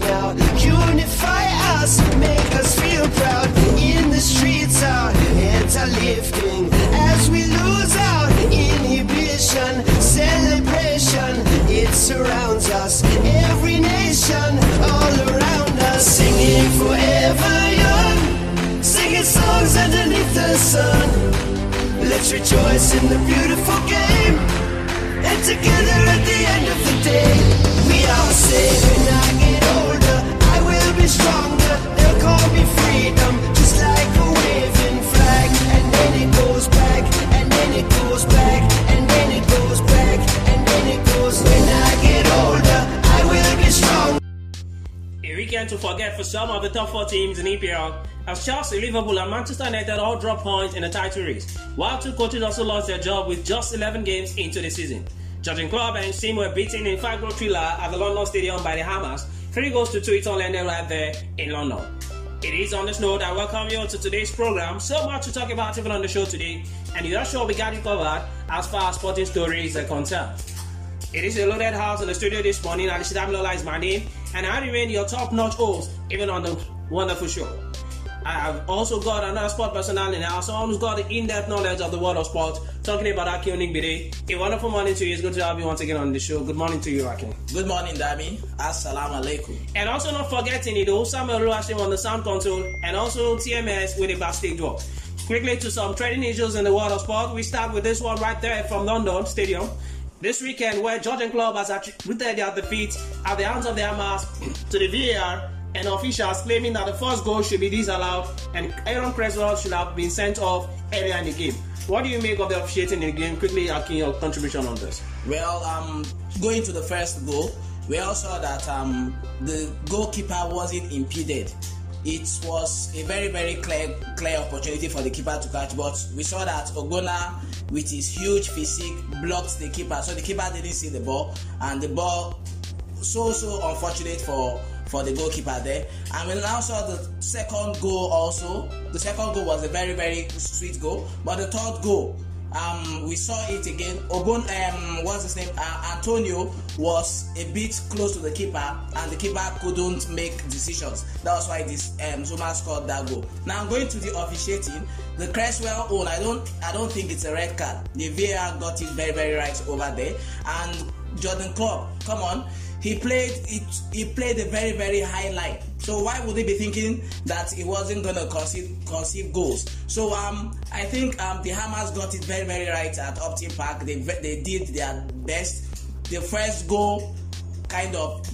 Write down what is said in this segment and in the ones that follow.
now. Unify us make us feel proud. In the streets, our heads are lifting as we lose our inhibition. Celebration, it surrounds us. Every nation, all around us, singing forever young, singing songs underneath the sun. Let's rejoice in the beautiful game and together. To forget for some of the top four teams in EPL as Chelsea, Liverpool, and Manchester United all dropped points in the title race, while two coaches also lost their job with just 11 games into the season. Jurgen Klopp and his team were beaten in five-goal thriller at the London Stadium by the Hammers, three goals to two. It all ended right there in London. It is on this note I welcome you to today's program. So much to talk about even on the show today, and you are sure we got you covered as far as sporting stories are concerned. It is a loaded house in the studio this morning. Alicia Damilola is my name, and I remain your top-notch host, even on the wonderful show. I have also got another sport personality in the house, someone got the in-depth knowledge of the world of sport, talking about Aki Onigbide. A wonderful morning to you. It's good to have you once again on the show. Good morning to you, Aki. Good morning, Dami. Assalamu alaikum. And also not forgetting it, though, Samuel Luashim on the sound console, and also TMS with a backstage walk. Quickly to some trending issues in the world of sport. We start with this one right there from London Stadium. This weekend, where Georgian club has attributed their defeat at the hands of the Hammers to the VAR and officials claiming that the first goal should be disallowed and Aaron Cresswell should have been sent off earlier in the game. What do you make of the officiating in the game? Quickly, Akin, your contribution on this. Well, um, going to the first goal, we all saw that um, the goalkeeper wasn't impeded. It was a very, very clear, clear opportunity for the keeper to catch, but we saw that Ogbonna, with his huge physique, blocked the keeper, so the keeper didn't see the ball, and the ball so so unfortunate for for the goalkeeper there. And we now saw the second goal also. The second goal was a very very sweet goal, but the third goal, um, we saw it again. Ogun, um, what's his name? Uh, Antonio was a bit close to the keeper, and the keeper couldn't make decisions. That was why this um, Zuma scored that goal. Now going to the officiating, the Cresswell own. I don't, I don't think it's a red card. The VAR got it very very right over there, and Jordan Klopp, come on he played it he played a very very high line. So why would he be thinking that he wasn't to concede concede goals? So um i think um the hammers got it very very right at upton park. They they did their best. The first goal kind of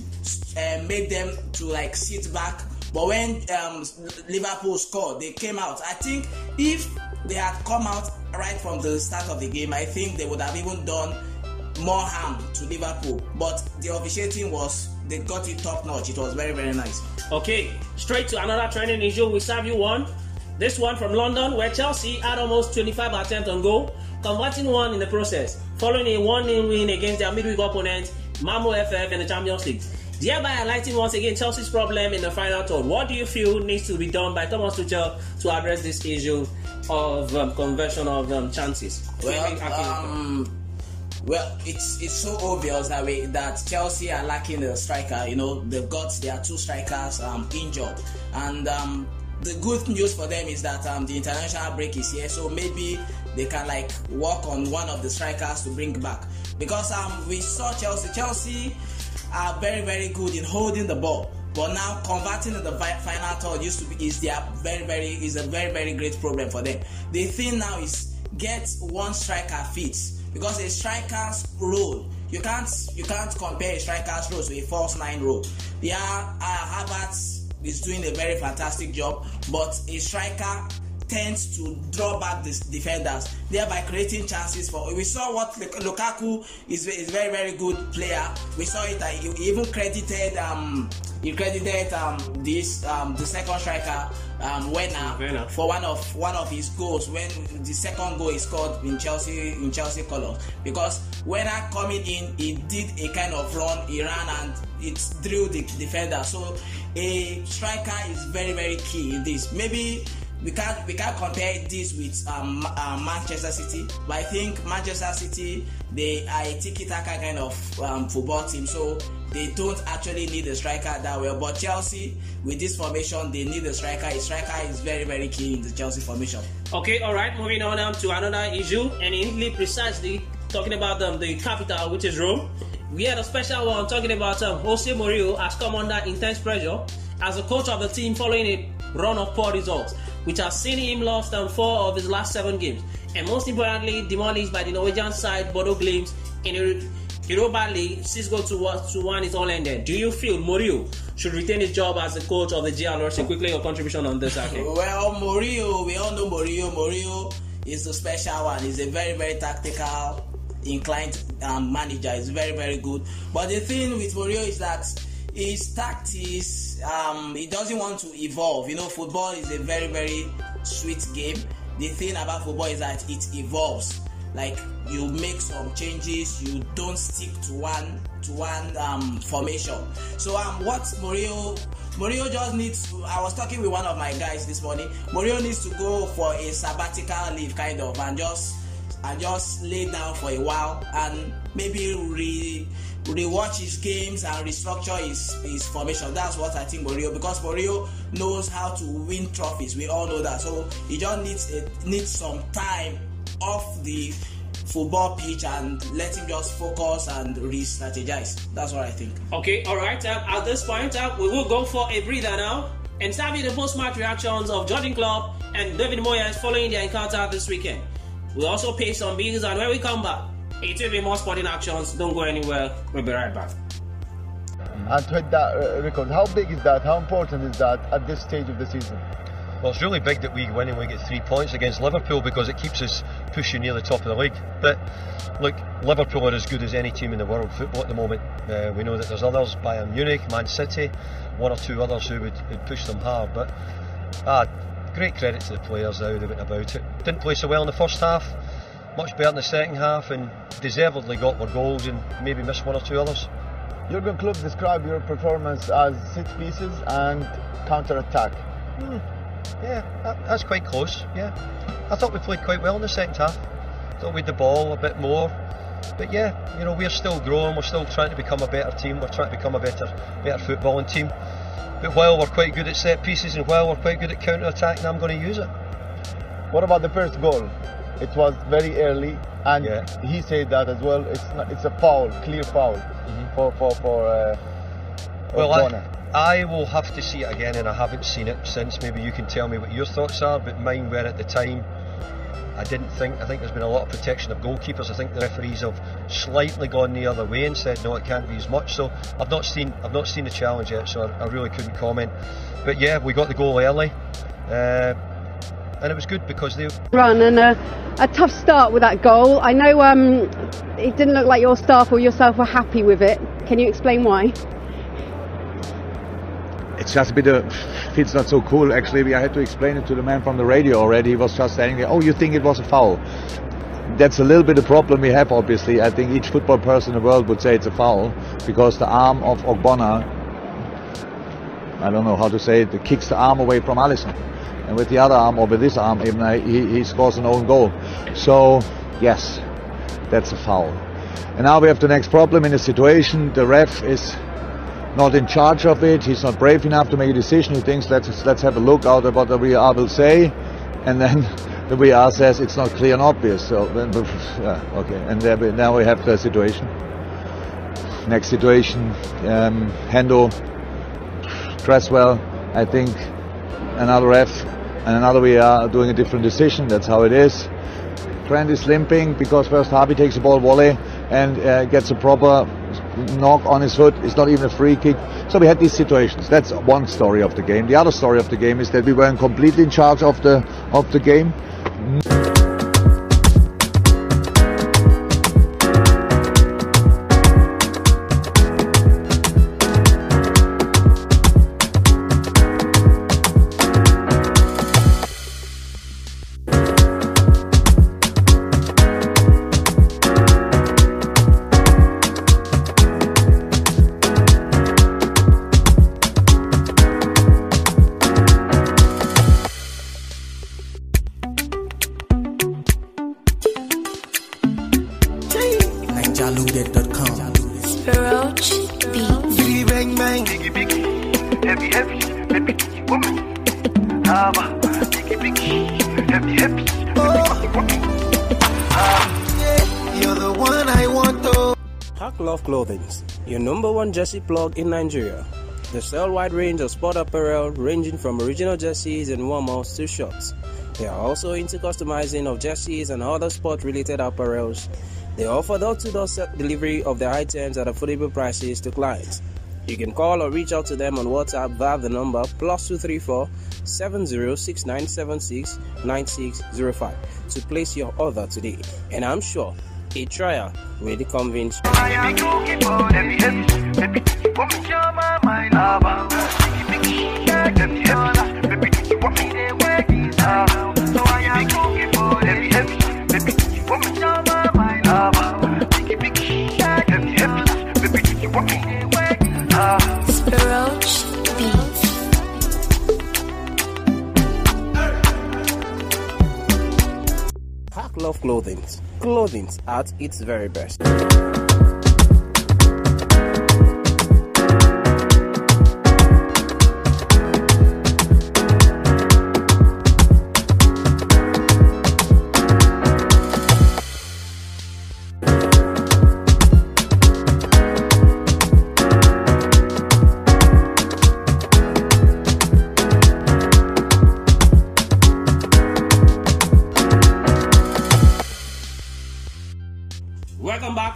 uh, made them to like sit back. But when um, liverpool scored they came out. I think if they had come out right from the start of the game i think they would have even done more harm to Liverpool. But the officiating was they got it top notch. It was very very nice. Okay, straight to another trending issue. We serve you one. This one from London, where Chelsea had almost 25 attempts on goal, converting one in the process, following a 1 0 win against their midweek opponent, Malmö FF, in the Champions League. Thereby highlighting once again Chelsea's problem in the final third. What do you feel needs to be done by Thomas Tuchel to address this issue of um, conversion of um, chances? Well, um, well, it's it's so obvious that way that Chelsea are lacking a striker. You know, they've got their two strikers um, injured, and um, the good news for them is that um, the international break is here, so maybe they can like work on one of the strikers to bring back. Because um, we saw Chelsea. Chelsea are very very good in holding the ball. But now converting in the final third used to be is their very very is a very very great problem for them. The thing now is get one striker fit because a striker's role you can't you can't compare a striker's role to a false nine role. Yeah, uh, Havertz is doing a very fantastic job, but a striker tends to draw back the defenders, thereby creating chances for. We saw what Lukaku is is very very good player. We saw it. Uh, he even credited um he credited um this um the second striker um Werner for one of one of his goals when the second goal is scored in Chelsea in Chelsea colours because Werner coming in he did a kind of run he ran and it drew the defender so a striker is very very key in this maybe we can't we can't compare this with um, uh, Manchester City, but I think Manchester City they are a tiki-taka kind of um, football team, so they don't actually need a striker that well. But Chelsea, with this formation, they need a striker. A striker is very very key in the Chelsea formation. Okay, all right. Moving on to another issue, and indeed precisely talking about um, the capital, which is Rome. We had a special one talking about um, Jose Mourinho has come under intense pressure as a coach of the team following a run of poor results, which has seen him lost um, four of his last seven games, and most importantly, demolished by the Norwegian side Bodo Glimt in a Europa League. Six goals to one, to one is all ended. Do you feel Mourinho should retain his job as the coach of the GLRC? Quickly, your contribution on this, okay? Well, Mourinho, we all know Mourinho. Mourinho is the special one. He's a very, very tactical inclined um, manager. He's very, very good. But the thing with Mourinho is that his tactics, um, he doesn't want to evolve. You know, football is a very, very sweet game. The thing about football is that it evolves. Like you make some changes, you don't stick to one to one um, formation. So um, what Mourinho Mourinho just needs to. I was talking with one of my guys this morning. Mourinho needs to go for a sabbatical leave, kind of, and just and just lay down for a while and maybe re rewatch his games and restructure his his formation. That's what I think Mourinho because Mourinho knows how to win trophies. We all know that. So he just needs a, needs some time off the football pitch and let him just focus and re-strategize. That's what I think. Okay, all right. Um, at this point, uh, we will go for a breather now and with the post-match reactions of Jurgen Klopp and David Moyes following their encounter this weekend. We'll also pay some bills, and when we come back, it will be more sporting actions. Don't go anywhere. We'll be right back. And to hit that uh, record, how big is that? How important is that at this stage of the season? Well, it's really big that we win and we get three points against Liverpool because it keeps us pushing near the top of the league. But look, Liverpool are as good as any team in the world football at the moment. Uh, we know that there's others, Bayern Munich, Man City, one or two others who would, would push them hard. But ah, great credit to the players how they went about it. Didn't play so well in the first half, much better in the second half, and deservedly got their goals and maybe missed one or two others. Jurgen Klopp described your performance as six pieces and counter attack. Hmm. Yeah, that, that's quite close. Yeah, I thought we played quite well in the second half. Thought we had the ball a bit more, but yeah, you know we're still growing. We're still trying to become a better team. We're trying to become a better, better footballing team. But while we're quite good at set pieces and while we're quite good at counter attacking, I'm going to use it. What about the first goal? It was very early, and Yeah. he said that as well. It's not, it's a foul, clear foul for for for. Uh, Well, I, I will have to see it again, and I haven't seen it since. Maybe you can tell me what your thoughts are, but mine were at the time. I didn't think. I think there's been a lot of protection of goalkeepers. I think the referees have slightly gone the other way and said no, it can't be as much. So I've not seen. I've not seen the challenge yet, so I, I really couldn't comment. But yeah, we got the goal early, uh, and it was good because they run and a, a tough start with that goal. I know um, it didn't look like your staff or yourself were happy with it. Can you explain why? it's just a bit of feels not so cool actually i had to explain it to the man from the radio already he was just saying oh you think it was a foul that's a little bit of problem we have obviously i think each football person in the world would say it's a foul because the arm of ogbonna i don't know how to say it kicks the arm away from alisson and with the other arm or with this arm even uh, he, he scores an own goal so yes that's a foul and now we have the next problem in the situation the ref is not in charge of it. He's not brave enough to make a decision. He thinks let's let's have a look out at what the VR will say, and then the VR says it's not clear and obvious. So then, yeah, okay, and there we, now we have the situation. Next situation, um, Hendo, Cresswell. I think another ref and another VR are doing a different decision. That's how it is. Trent is limping because first Harvey takes the ball volley and uh, gets a proper knock on his foot. It's not even a free kick. So we had these situations. That's one story of the game. The other story of the game is that we weren't completely in charge of the of the game. One jersey plug in Nigeria. They sell wide range of sport apparel ranging from original jerseys and warm-ups to shorts. They are also into customizing of jerseys and other sport-related apparels. They offer door-to-door delivery of their items at affordable prices to clients. You can call or reach out to them on WhatsApp via the number plus 234 706976 9605 to place your order today. And I'm sure a trial will convince you. Clothing at its very best.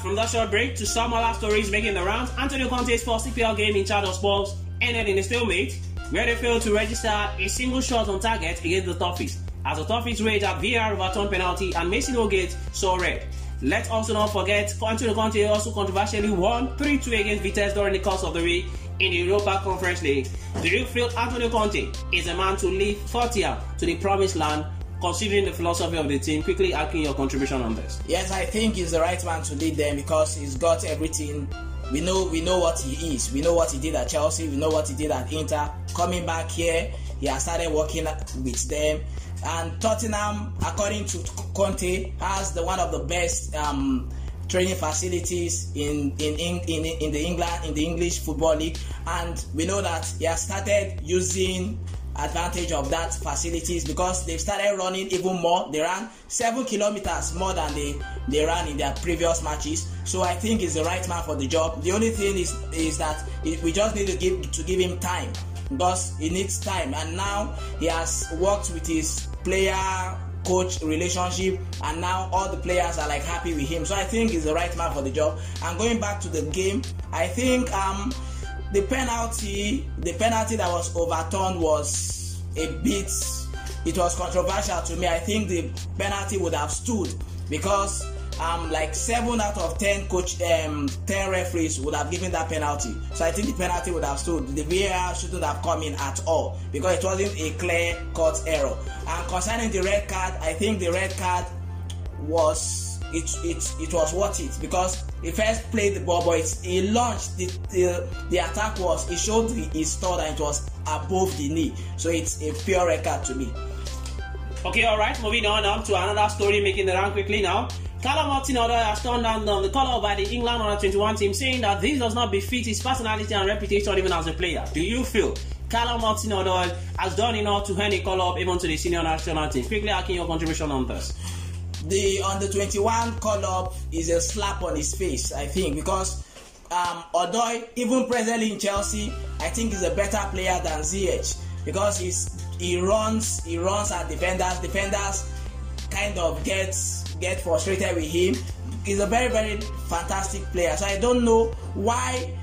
From that short break to some other stories making the rounds. Antonio Conte's first CPL game in charge of Spurs ended in a stalemate where they failed to register a single shot on target against the Toffees. As the Toffees raged at VAR overturned penalty and Mason Ogate saw red. Let's also not forget Antonio Conte also controversially won 3-2 against Vitesse during the course of the week in the Europa Conference League. The real field Antonio Conte is a man to lead Fortia to the promised land considering the philosophy of the team, quickly asking your contribution on this. Yes, I think he's the right man to lead them because he's got everything. We know we know what he is. We know what he did at Chelsea. We know what he did at Inter. Coming back here, he has started working with them. And Tottenham, according to Conte, has the one of the best um, training facilities in in, in in in the England in the English football league. And we know that he has started using advantage of that facilities because they've started running even more. They ran seven kilometers more than they, they ran in their previous matches. So I think he's the right man for the job. The only thing is is that we just need to give to give him time because he needs time. And now he has worked with his player coach relationship and now all the players are like happy with him so i think he's the right man for the job and going back to the game i think um the penalty the penalty that was overturned was a bit it was controversial to me. I think the penalty would have stood because um like seven out of ten coach um ten referees would have given that penalty. So i think the penalty would have stood. The var shouldn't have come in at all because it wasn't a clear cut error. And concerning the red card i think the red card was it it it was worth it because he first played the ball but it, he launched the, the the attack was he showed his thought and it was above the knee so it's a pure record to me Okay, alright, moving on now to another story making the round quickly now. Callum Hudson-Odoi has turned down the call by the England under 21 team, saying that this does not befit his personality and reputation even as a player. Do you feel Callum Hudson-Odoi has done enough to hand a call up even to the senior national team? Quickly, asking your contribution on this. The under 21 call up is a slap on his face i think because um odoi even presently in chelsea i think he's a better player than zh because he's he runs he runs at defenders defenders kind of gets get frustrated with him. He's a very very fantastic player so i don't know why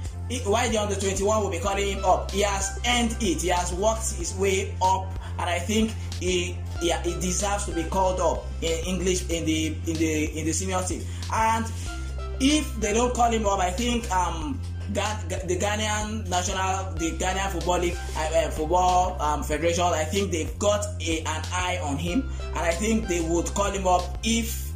why the under 21 will be calling him up. He has earned it he has worked his way up and i think he he, he deserves to be called up in english in the in the in the senior team and if they don't call him up i think um Ga- the Ghanaian national, the Ghanaian football league, uh, football um, federation. I think they've got a, an eye on him, and I think they would call him up if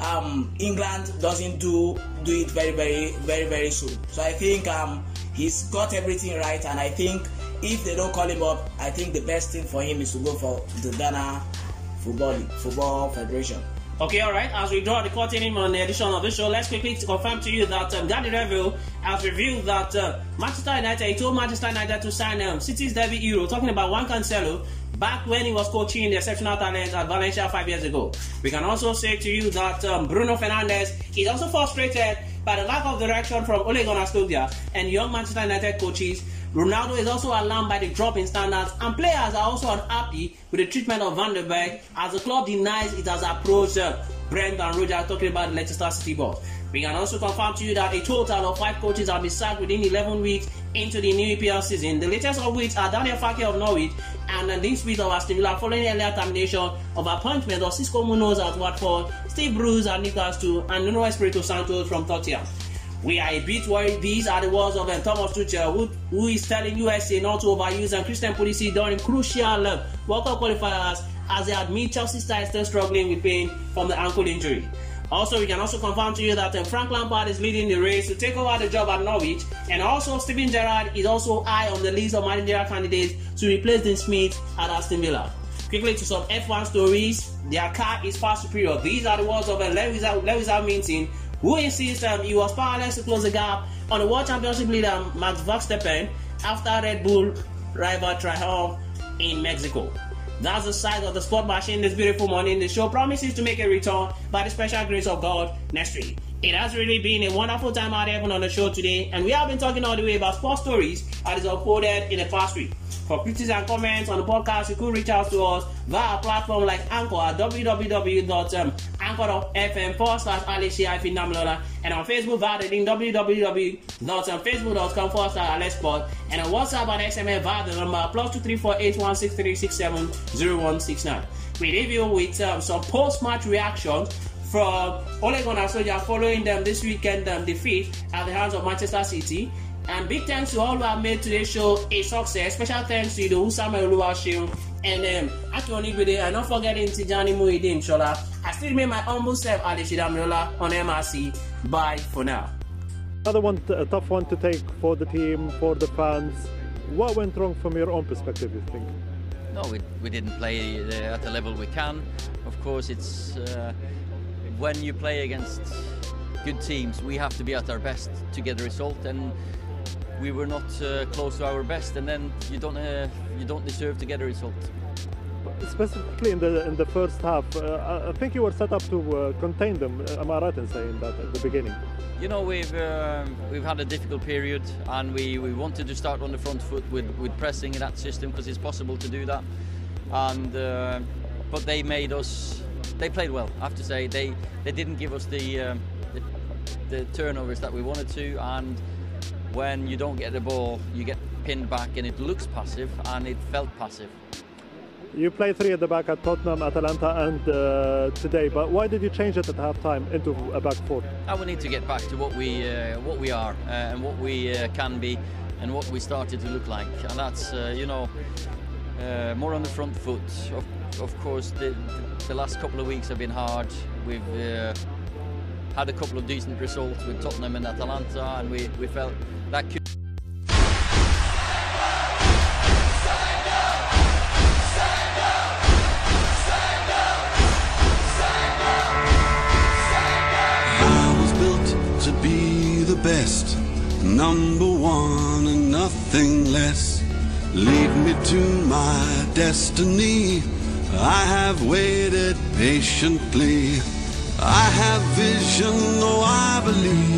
um, England doesn't do do it very, very, very, very soon. So I think um, he's got everything right, and I think if they don't call him up, I think the best thing for him is to go for the Ghana football league, football federation. Okay, alright, as we draw the curtain in on the edition of the show, let's quickly confirm to you that um, Gary has revealed that uh, Manchester United, he told Manchester United to sign um, City's debut hero, talking about Juan Cancelo, back when he was coaching the exceptional talent at Valencia five years ago. We can also say to you that um, Bruno Fernandes is also frustrated by the lack of direction from Ole Gunnar Solskjaer and young Manchester United coaches. Ronaldo is also alarmed by the drop in standards, and players are also unhappy with the treatment of Van der Beek as the club denies it has approached uh, Brendan Rodgers talking about the Leicester City boss. We can also confirm to you that a total of five coaches have been sacked within 11 weeks into the new EPL season. The latest of which are Daniel Farke of Norwich and Dean Smith of Aston Villa following earlier termination of appointment of Xisco Munoz at Watford, Steve Bruce and at Newcastle, and Nuno Espirito Santos from Tottenham. We are a bit worried. These are the words of Thomas Tuchel, who, who is telling USA not to overuse and Christian Pulisic during crucial World Cup qualifiers as they admit Chelsea side still struggling with pain from the ankle injury. Also, we can also confirm to you that um, Frank Lampard is leading the race to take over the job at Norwich, and also Steven Gerrard is also high on the list of managerial candidates to replace Dean Smith at Aston Villa. Quickly to some F1 stories, their car is far superior. These are the words of uh, Lewis, Lewis Hamilton, who insists um, he was powerless to close the gap on the World Championship leader Max Verstappen after Red Bull rival triumph in Mexico. That's the size of the sport machine this beautiful morning. The show promises to make a return by the special grace of God next week. It has really been a wonderful time out here on the show today, and we have been talking all the way about sports stories that is unfolded in the past week. For criticism and comments on the podcast, you could reach out to us via a platform like Anchor at um, www.anchor.fm forward slash Alicia Namilola and on Facebook via the link www.facebook.com forward slash Alesport and on WhatsApp and SMS via the number plus 2348163670169. We leave you with um, some post-match reactions from Ole Gunnar Solskjaer following them this weekend um, defeat at the hands of Manchester City. And big thanks to all who have made today's show a success. Special thanks to the Usama Oluwaseun and um, Akioni Gbede. And not forgetting Tijani Muhyiddin Shola. I still remain my humble self, Ali Shidamiola, on MRC. Bye for now. Another one, a tough one to take for the team, for the fans. What went wrong from your own perspective, you think? No, we, we didn't play uh, at the level we can. Of course, it's uh, when you play against good teams, we have to be at our best to get a result. And we were not uh, close to our best, and then you don't uh, you don't deserve to get a result. Specifically in the in the first half, uh, I think you were set up to uh, contain them. Am I right in saying that at the beginning? You know we've um, we've had a difficult period, and we, we wanted to start on the front foot with, with pressing in that system because it's possible to do that. And uh, but they made us. They played well. I have to say they they didn't give us the, um, the the turnovers that we wanted to, and when you don't get the ball, you get pinned back and it looks passive and it felt passive. You play three at the back at Tottenham, Atalanta, and uh, today. But why did you change it at half time into a back four? And we need to get back to what we uh, what we are uh, and what we uh, can be, and what we started to look like. And that's uh, you know uh, more on the front foot. Of, of course, the, the, last couple of weeks have been hard. We've had a couple of decent results with Tottenham and Atalanta, and we, we felt that could. Best, number one and nothing less. Lead me to my destiny. I have waited patiently. I have vision, oh I believe.